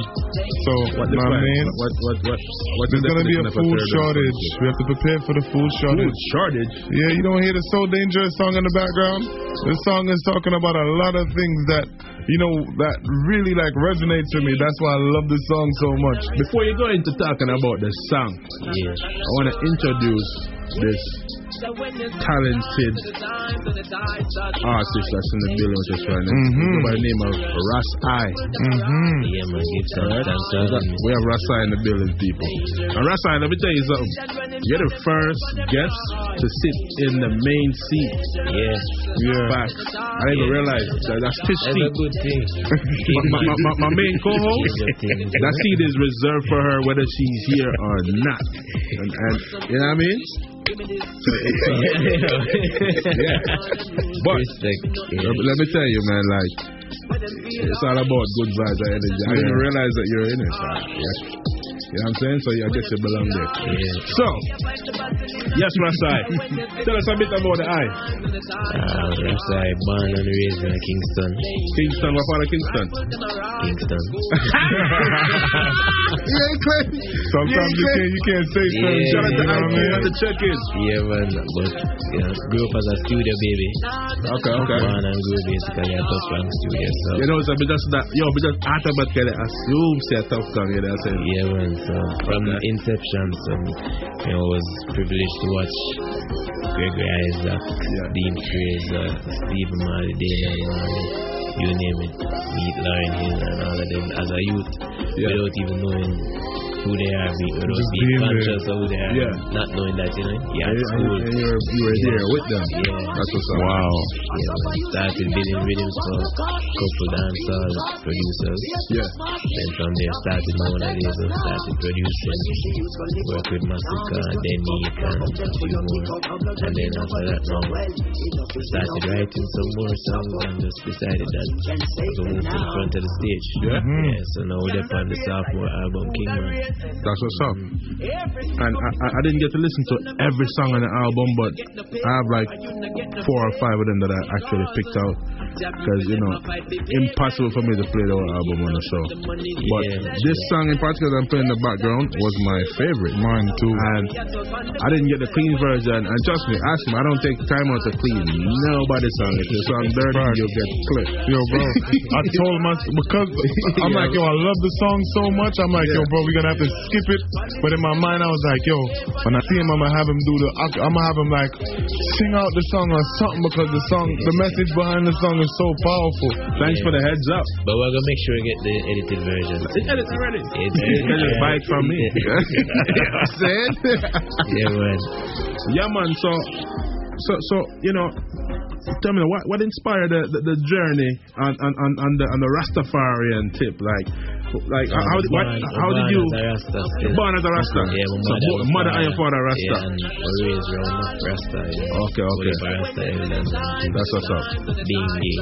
So, What what I define- mean? What what what? What's There's the gonna be a food shortage. We have to prepare for the food shortage. Food shortage. Yeah, you don't hear the So Dangerous song in the background? This song is talking about a lot of things that, you know, that really like resonates with me. That's why I love this song so much. Before you go into talking about the song, yeah. I want to introduce this talented artist that's in the building with us right now. Mhm. By the name of Ras I. Mm-hmm. Yeah, man, give some We have Ras I in the building, people. And Ras I, let me tell you something. You're the first guest to sit in the main seat. Yeah. Yeah. Facts. I didn't even realize that that's That's seat. a good thing. my, my, my, my main co-host, that seat is reserved for her whether she's here or not. And, and you know what I mean? Yeah. But let, me tell you, man, like it's all about good vibes and energy. I didn't realize that you're in it. uh, yes. You know what I'm saying? So yeah, I guess you belong there. So, yes, Rasai, tell us a bit about the eye. Uh, Rasai, born and raised in Kingston. Kingston, what part of Kingston? Kingston. Sometimes you can't, you can't say certain Yeah. shit, you know what I mean? the check in. Yeah, man, but you know, grew up as a studio baby. Okay, okay. Born and grew basically at Top Rank Studio. So. You know, so because that, yo, because automatically assume say a tough song, you know what I'm saying? Yeah, man. So from the inception, so you know, I was privileged to watch Gregory Isaac, Dean Fraser, Stephen Marley, Dana Marley, you name it, meet Lauryn Hill and all of them as a youth, without even knowing who they are, be- without Just being there. conscious of who they are, Yeah. not knowing that you know, yeah, And- school. and you were- you were there with them. Yeah, That's what's up. Wow. Yeah, started building rhythms for couple dancehall producers. Yeah. Then from there started my own ideas of started producing, work with Massacre, Denny, and a few more. And then after that now, started writing some more songs and just decided that I would move to the front of the stage. Yeah. Yeah, so now we're on the sophomore album, Kingman. That's what's up. And I, I, didn't get to listen to every song on the album, but I have like four or five of them that I actually picked out. Because, you know, impossible for me to play the whole album on the show. But this song in particular that I'm playing in the background was my favorite. Mine too. And I didn't get the clean version. And trust me, ask me, I don't take time out to clean nobody's song. If the song dirty, you'll get clipped. Yo, bro, I told my because I'm like, yo, I love the song so much. I'm like, yo, bro, we're gonna have to skip it. But in my mind, I was like, yo, when I see him, I'm gonna have him do the, I'm gonna have him like sing out the song or something because the song, the message behind the song is so powerful. Thanks for the heads up. But we're gonna make sure we get the edited version. It's edited already. It's You can just buy it from me. you I'm saying? yeah, man. Yeah, man. So so so you know, tell me what what inspired the, the, the journey on, on, on, on the on the Rastafarian tip? Like like Um, how, what, born- how did you Rasta still. born as a Rasta? Yeah, my So mother, bo- mother and your father Rasta. Yeah, and was raised around Rasta. You know. Okay, okay. Rasta evidence. That's what's up. Being gay,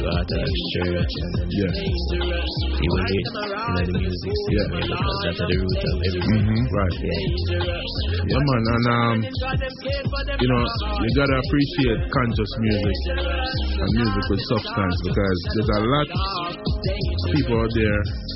a church, Yeah. he was it in the music Yeah. yeah. because that's the root of everything. Mhm, right. Yeah. Yeah, man, and um, you know, you gotta appreciate conscious music and music with substance because there's a lot of people out there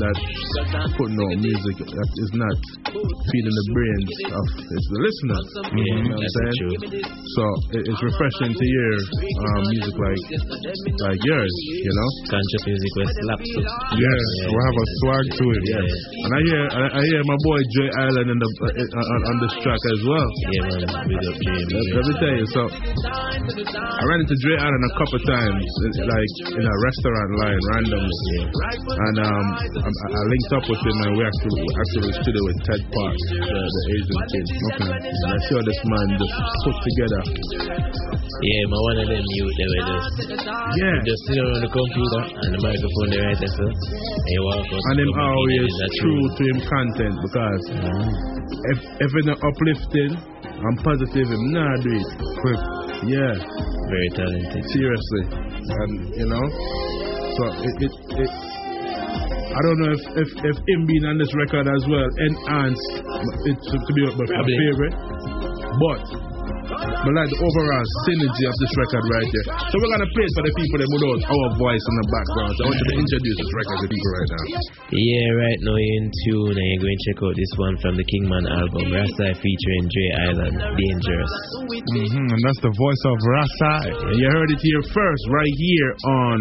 that putting out music that is not feeding the brains of it's the listener. Yeah, you know what I'm saying? So it, it's refreshing to hear um, music like like yours, you know. Conscious music with slaps. it. Yeah, we have a swag to it. Yeah. And I hear I, I hear my boy Jay Island in the, uh, on, on this track as well. Yeah, man. Big up Jay. Let, me tell you, so I ran into Dre Island a couple times, like in a restaurant line, randomly, and um, I, I linked up with him, and we actually actually studio with Ted Park, the, the Asian kid. Okay, and I saw this man just put together. Yeah, my one of them youth, they were just, Yeah. just sit on the computer and the microphone they right there, so, and you walk out. And him to the always true to him content because mm-hmm. if if it's not uplifting and positive, him nah do it. Quick. Yeah. Very talented. Seriously. And you know, so it it, it I don't know if, if, if him being on this record as well enhanced it to, to be my Probably. favorite. But but like the overall synergy of this record right there. So we're gonna play it for the people that without our voice in the background. So I want you to introduce this record to people right now. Yeah, right now you're in tune and you're going to check out this one from the Kingman album, Rasta featuring Dre Island, Dangerous. Mm-hmm, and that's the voice of Rasai. And you heard it here first, right here on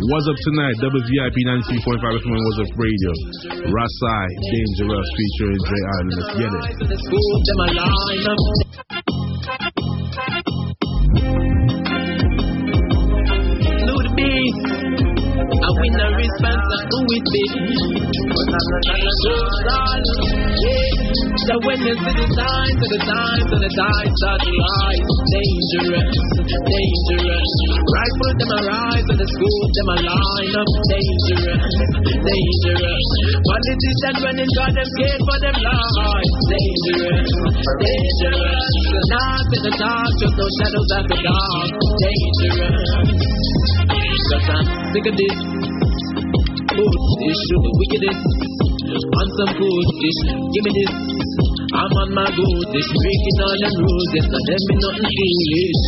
What's Up Tonight, WVIP 93.5 FM and What's Up Radio. Rasai, Dangerous, featuring Dre Island. Let's get it. Win the response and who it be. So sad, yeah. So when you see the signs, to the signs, to the signs to rise. Dangerous, dangerous. Rifle them arise and the school them a line up. Dangerous, dangerous. Politicians running got them scared for them lives. Dangerous, dangerous. Not in the dark, just no shadows after dark. Dangerous. Cause I'm sick of this. Foolish, the wickedest. On some foolish, give me this. I'm on my goodish, breaking all them rules. Yes, not them be nothing foolish.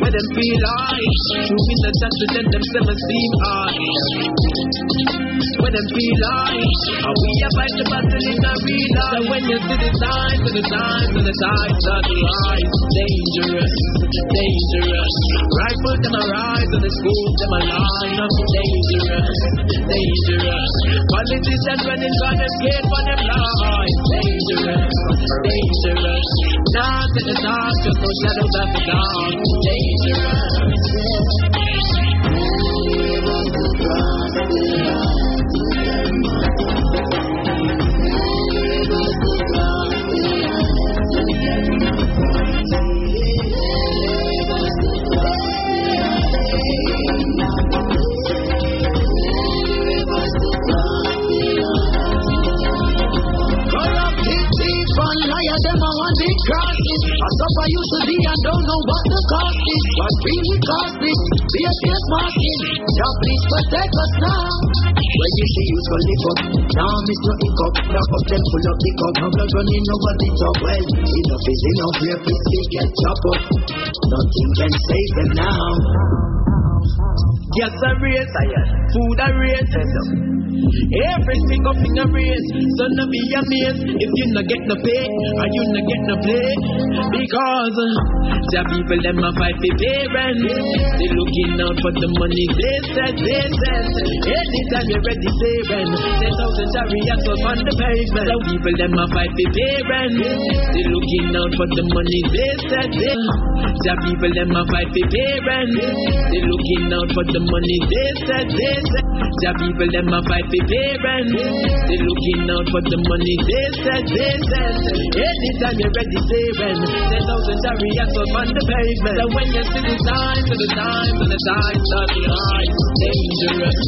Where them feel like, proving the that present themselves seem hard. Where them feel like, how we are fight the battle in a real life. So when you see the signs, and the signs, and the signs start to rise, dangerous, dangerous. Rifle them arise, and the schools them a line up, dangerous, dangerous. Politicians running got them scared for them lives, dangerous, dangerous. Not in the dark, just no shadows after dark, Corrupt I used to be and don't know what the cost is. What really cost is be a case marking. Now please protect us now. When you see you go live up, now miss no hiccup. Now up them full up the cup. Now blood running over the top. Well, enough is enough. Please still get chop up. Nothing can save them now. Yes, a race, I am. Food a race. Everything up in a race. So no be amazed if you not get no pay and you not get no play. Because the people them a fight for parents. They looking out for the money they said, they said. Anytime you're ready, say when. Ten thousand chariots up on the pavement. The people them a fight for parents. They looking out for the money they said, they The people them a fight for parents. They looking out for the money they said, they said. The people them a fight for parents. they're looking out for the money they said they send. Anytime you're ready, when. Ten thousand chariots on the pavement. And when you see the time, to the time, to the time, start to rise. Dangerous,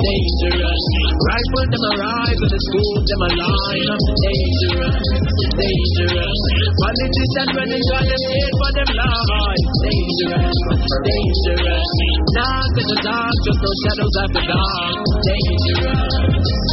dangerous. Rifle them arrive, and the school them a line. Dangerous, dangerous. Politicians running on them head for them lives. Dangerous, dangerous. Knock in the dark, just no shadows after dark. Dangerous. To cross.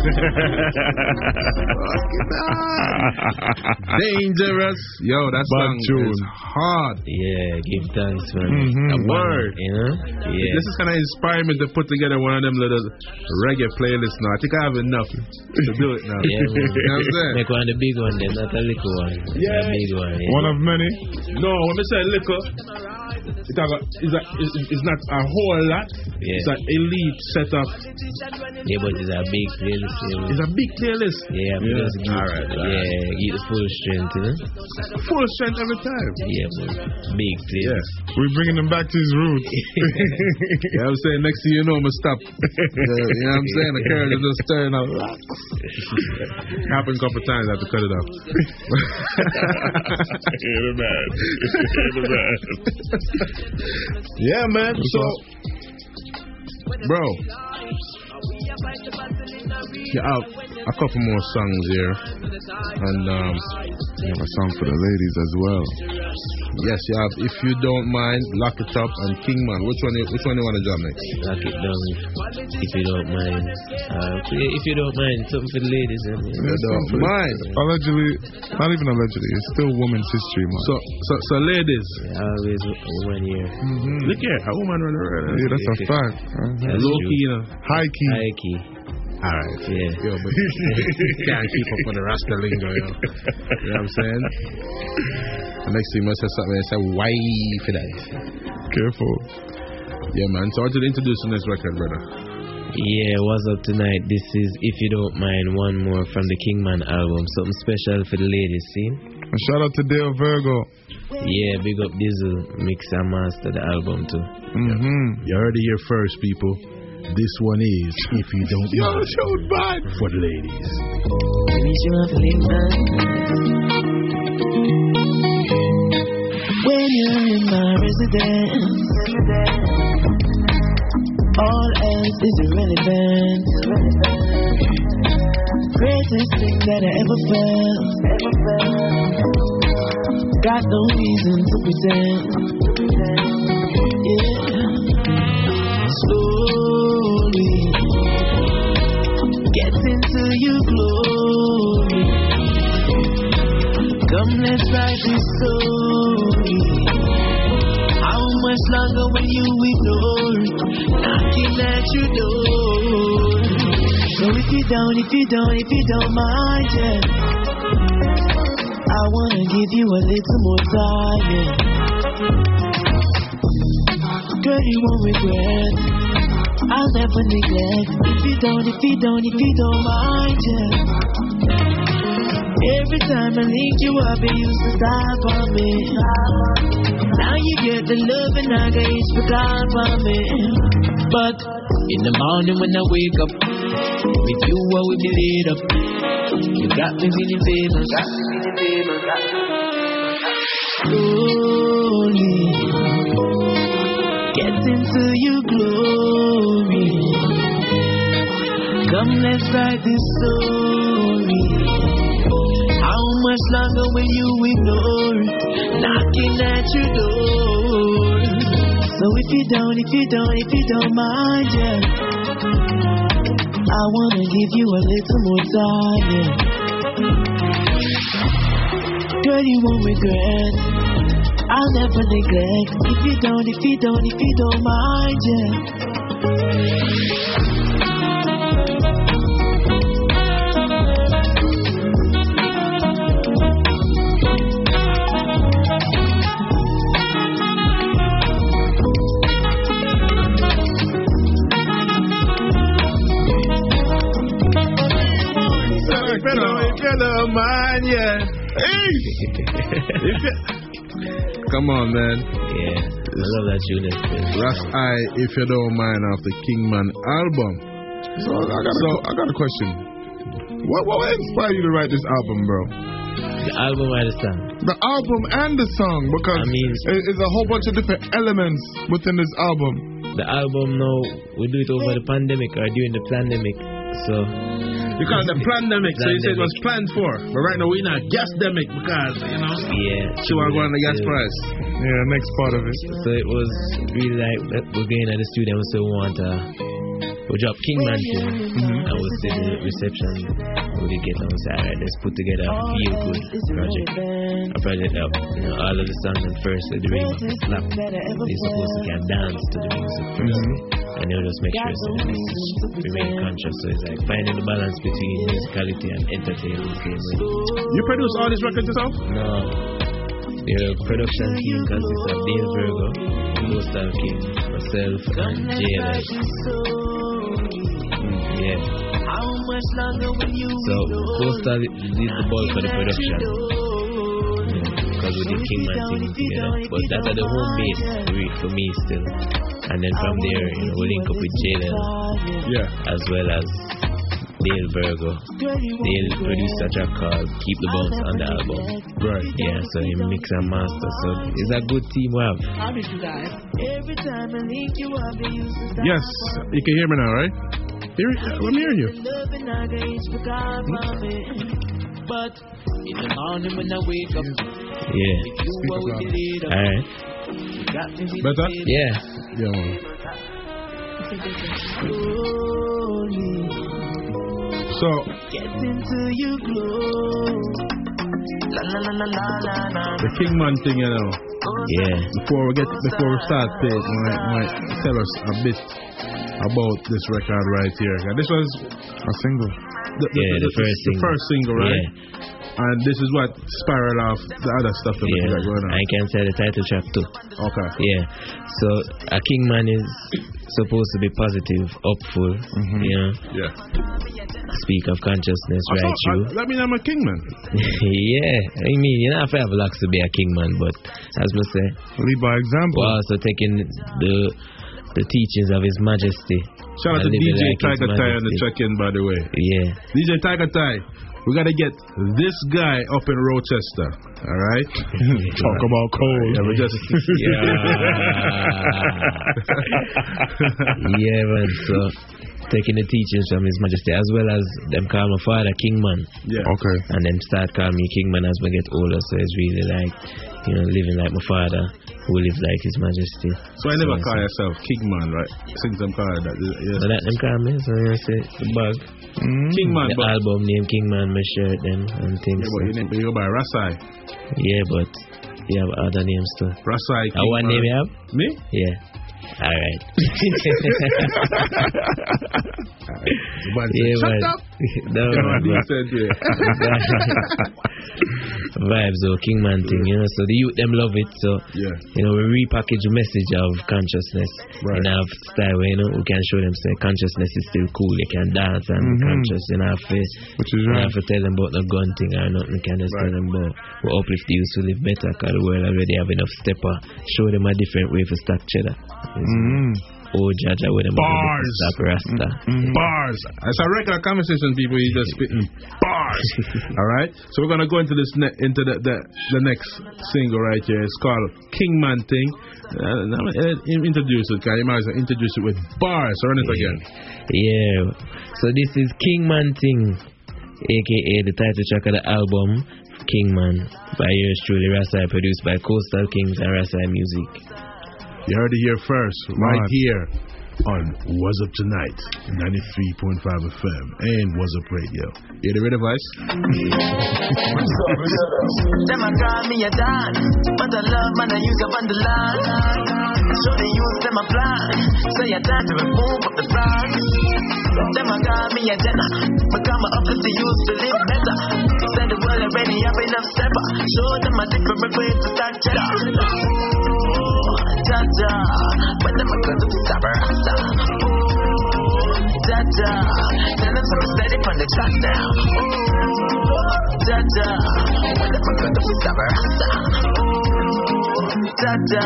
Dangerous. Yo, that Bad song tune. is hard. Yeah, give thanks, man. Mhm. A Word. You know? Yeah. This is kind of inspiring me to put together one of them little reggae playlists now. I think I have enough to do it now. Yeah, you know what I'm saying? Make one the big one, then not a little one. Yeah. A big one. Yeah. One of many. No, when I say liquor, it's, a, it's, a, it's, it's not a whole lot. Yeah. It's an elite set of. Yeah, but it's a big playlist. Yeah, It's a big playlist. yeah because give, All right, all yeah, right. give the full strength, you know? Full strength every time. Yeah, man. Big playlist. We're bringing him back to his roots. Yeah, I'm saying next thing you know, I'm gonna stop. Uh, you know what I'm saying? The carriage is just turning out. Happened a couple times, I have to cut it off. the man. the man. Yeah, man. So, bro, you have a couple more songs here, and um, You have a song for the ladies as well. yes, you have. If you don't mind, lock it up and Kingman. Which one? you- Which one you want to jump next? Lock it down if, if you don't mind. Uh, if you don't mind, something for the ladies. I mean. You don't mind. Allegedly, not even allegedly, it's still Women's History Month. So, so, so, ladies. Always one year. Look here, a woman running around. yeah, that's a fact. Uh-huh. That's Low key, you know. High key. High key. All right. Yeah. Yo, but can't keep up with the Rasta lingo, yo. You know what I'm saying? The next thing you must say something and say, why for that? Careful. Yeah, man. So I want to introduce the next record, brother. Yeah, what's up tonight? This is, if you don't mind, one more from the Kingman album. Something special for the ladies, see? And shout out to Dale Virgo. Yeah, big up Diesel, mix and master the album too. Mm-hmm. You heard it here first, people. This one is If You Don't Yo, Mind showed bad. for the ladies. When you're in my residence, all else is irrelevant. Greatest thing that I ever felt. Got no reason to pretend. Yeah. Slowly Let's write this story. How much longer will you ignore? Knocking at your door. So if you don't, if you don't, if you don't mind, yeah. I wanna give you a little more time, yeah. Girl, you won't regret. I'll never neglect. If you don't, if you don't, if you don't mind, yeah. Every time I link you up, it used to stop on me. Now you get the love and I get it's forgot for me. But in the morning when I wake up, with you I will be laid up. You got me feeling famous. Slowly get into your glory. Come, let's write this story. Longer will you ignore? Knocking at your door. So if you don't, if you don't, if you don't mind, yeah. I wanna give you a little more time, yeah. Girl, you won't regret. I'll never neglect. If you don't, if you don't. If you don't mind, yeah. Come on, man. Yeah, I love that tune. Ras I, if you don't mind, off the Kingman album. So I got a, I got a question. What what inspired you to write this album, bro? The album or the song? The album and the song, because I mean, it's a whole bunch of different elements within this album. The album now, we do it over the pandemic or during the pandemic. So. You call it the pandemic, so you said it was planned for. But right now we're in a gasdemic because, you know, Yeah. she want to go on the gas Yeah. price. Yeah, next part of it. So it was really like we're going at the studio and we still want uh we drop Kingman thing and we see the reception we did get on say alright let's put together a feel good project. A project up. You know, all of the songs at first the remix is slap. They're supposed to can dance to the music 1st And they'll just make sure so the remain conscious. So it's like finding the balance between musicality and entertainment. You produce all these records yourself? No. The uh, production team consists of Dale Virgo, Coastal King, myself, and JLS. Mm, yeah. So, Coastal did the bulk of the production. Because we did Kingman thing together. But that's at the home base re- for me still. And then from there, you know, we link up with JLS. Yeah. As well as Dale Virgo. Dale produced such a track called Keep the Bounce on the album. Right. Yeah, so he mix and master. So it's a good team we have. How did you guys? Every time I link you up, they used to stop Yes, you can hear me now, right? Hear, I'm hearing you. Loving I can each because of it. But in the morning when I wake up, Yeah. you are with the leader. Alright. You got me Better? the Yeah. Yeah, man. So, Get into you glow. La la la la la la la. the Kingman thing, you know. Yeah. Before we get before we start, Pete, might, might tell us a bit about this record right here. This was a single. The, Yeah, the first the single. first single, right? Yeah. And this is what spiral off the other stuff that we Yeah. got going on. I can say the title track too. Okay. Yeah. So a Kingman is supposed to be positive, hopeful. Mm-hmm. You know. Yeah. Speak of consciousness I right thought- through. I- that mean I'm a Kingman. yeah, I mean, you don't have to have locks to be a kingman, but as we say, lead by example. We're also taking the the teachings of His Majesty. Shout out to DJ like Tiger Tie on the Majesty. check-in, by the way. Yeah. DJ Tiger Tie, we gotta get this guy up in Rochester. All right. Talk about cold. Yeah, we just. yeah, man. So taking the teachings from His Majesty as well as them call my father Kingman. Yeah. Okay. And then start calling me Kingman as we get older. So it's really like, you know, living like my father who lives like His Majesty. So I never So- call yourself Kingman, right? Since I'm called that. Yes. So that them call me, so I say the bag. Kingman, the but- album name Kingman, my shirt, them and things. Yeah, but you, name- you go by Rasai. Yeah, but you have other names too. Rasai. Uh, what name you have? Me? Yeah. Alright. yeah, Shut man. up. Yeah, man, he said, yeah. Vibes or Kingman thing, you know. So the youth them love it. So Yeah. you know, we repackage the message of consciousness Right. in our style where you know we can show them say consciousness is still cool. You can dance and be Mhm. conscious in our face. Which is right. have to tell them about the gun thing or nothing. You can just tell them about we uplift the youth to live better because the world already have enough stepper. Show them a different way for stack cheddar. Mm. Oh, Jaja with them Bars. Rasta. Bars. It's a regular conversation, people. You just spitting bars. All right. So we're gonna go into this ne- into the, the the next single right here. It's called Kingman Thing. Uh, uh, introduce it. Can you might well introduce it with bars? Run it again. Yeah. So this is Kingman Thing, aka the title track of the album, Kingman, by yours truly, Rasai, produced by Coastal Kings and Rasai Music. You heard it here first, right Right. here on What's Up Tonight, 93.5 FM and What's Up Radio. You the ready, voice? Them a call me a dan, but I love man I use up on the land. So they use them a plan, so you time to remove up the flags. Them a call me a jenna, become a uplift the youth to live better. Say the world already have enough stepper, show them a different way to start cheddar. Jaja, when them a go to stop rasta. Oh, Jaja, tell them so I'm steady from the top down. Ooh, da da. When the fuck do we stop her? Ooh, da da.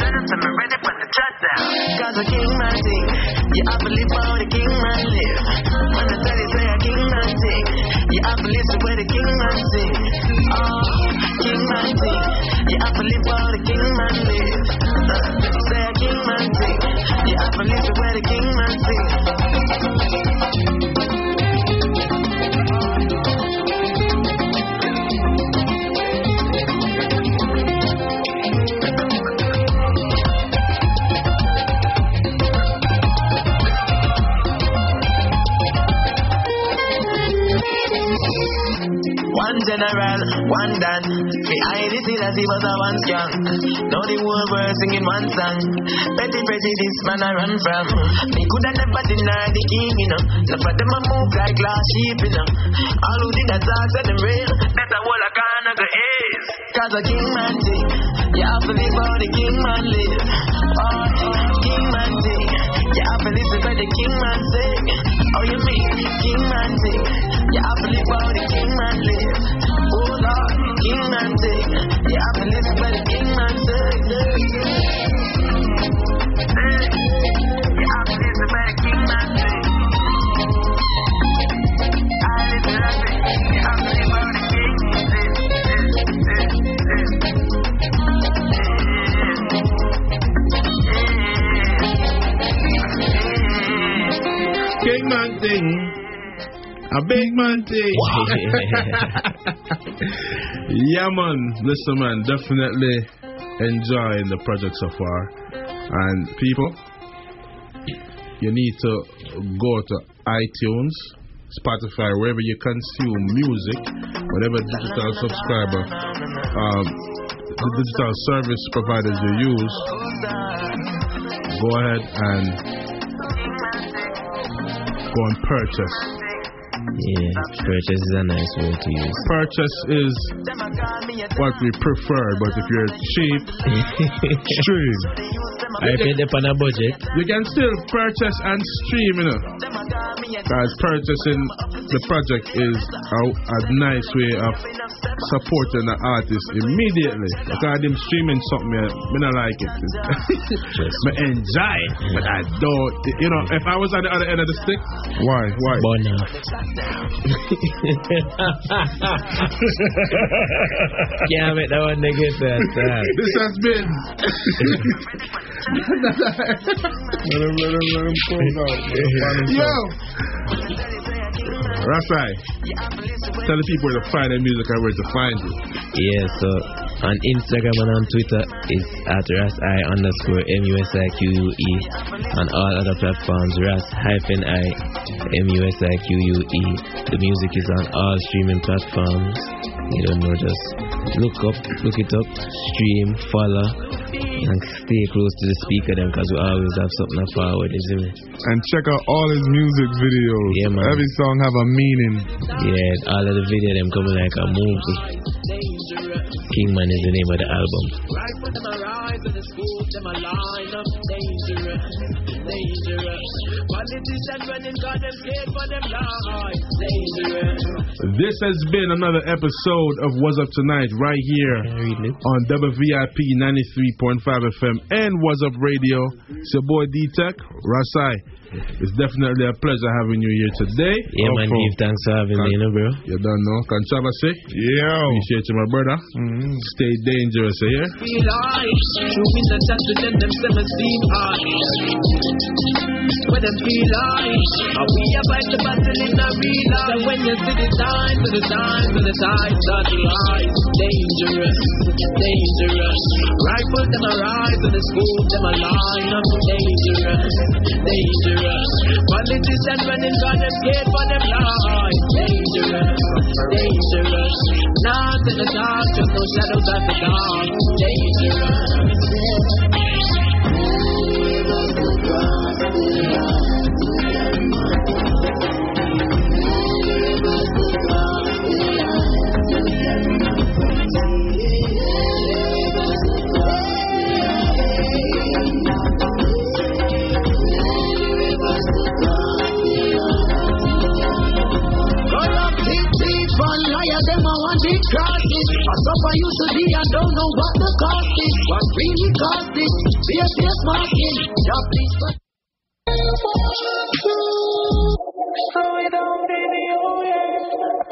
Better so I'm ready for the top down. Cause a king man thing. Yeah, I believe how the king man live. When the daddy say a king man thing. Yeah, I believe the way the king man sing. Oh, king man thing. Yeah, I believe how the king man live. Say a king man thing. Yeah, I believe the way the king man sing. One general, one dan. Behind the scene as he was a one strong. Now the world singing one song. Petty prejudice man I run from. Me coulda never deny the king, you know. Enough for them a move like glass sheep, you know. All who did that talk said them real. Better what I can of the is. Cause a king man thing. You have to live how the king man live. Oh, king man thing. You have to listen to the king man sing. Oh, you mean king man thing. You have to live the king man live. Oh, Lord, king man thing. You have to listen thing. A big man thing. yeah, man. Listen, man. Definitely enjoying the project so far. And people, you need to go to iTunes, Spotify, wherever you consume music, whatever digital subscriber, um, the digital service providers you use. Go ahead and go and purchase. Yeah, purchase is a nice word to use. Purchase is what we prefer, but if you're cheap, stream. I paid up on a budget. You can still purchase and stream, you know. Because purchasing the project is a, a nice way of supporting the artist immediately. Because them streaming something, I not like it. me enjoy it, but I don't. You know, if I was at the other end of the stick, why? Why? Can't make that one nigga that. Uh, this has been. Yo! Rasai, tell the people where to find their music and where to find you. Yeah, so on Instagram and on Twitter is at RasI underscore M-U-S-I-Q-U-E. On all other platforms, Ras hyphen I M-U-S-I-Q-U-E. The music is on all streaming platforms. You don't know, just look up, look it up, stream, follow, and stay close to the speaker them because we always have something to forward, you see me? And check out all his music videos. Yeah, man. Every song have a meaning. Yeah, all of the video them coming like a movie. Kingman is the name of the album. This has been another episode of What's Up Tonight right here on WVIP 93.5 FM and What's Up Radio. It's your boy D-Tech, Rasai. It's definitely a pleasure having you here today. Yeah, man, Up thanks for having me, you know, bro. You don't know. Can Chava say? Yeah. Appreciate you, my brother. Stay dangerous, eh? yeah? The What them feel like. How we fight the battle in a real life. And when you see the signs and the signs and the signs of the lies Dangerous, dangerous Rifle them a rise and the school them a line up Dangerous, dangerous. Politicians running gun them scared for them lives Dangerous, dangerous. Not in the dark, just no shadows at the dark Yes,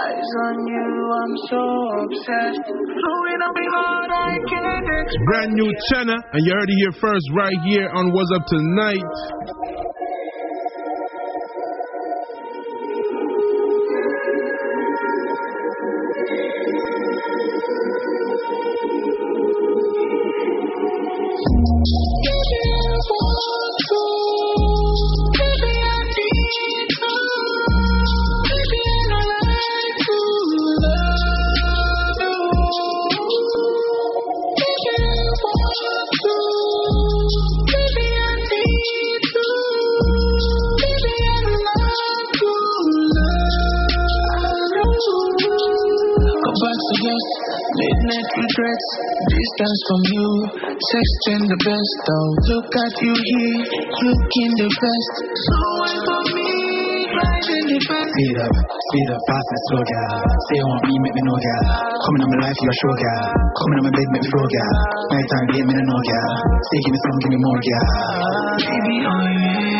Eyes on you, I'm so obsessed. Slow it down, be I can't express. Brand new channel, and you heard it here first right here on What's Up Tonight. Texting the best though. Look at you here, looking the best. So wait for me, riding the best. Speed up, speed up, fast and slow, girl. Say you want me, make me know, girl. Coming on my life, you're sure, girl. Coming on my bed, make me flow, girl. Night time, get me to know, girl. Say give me some, give me more, girl. Baby, oh yeah.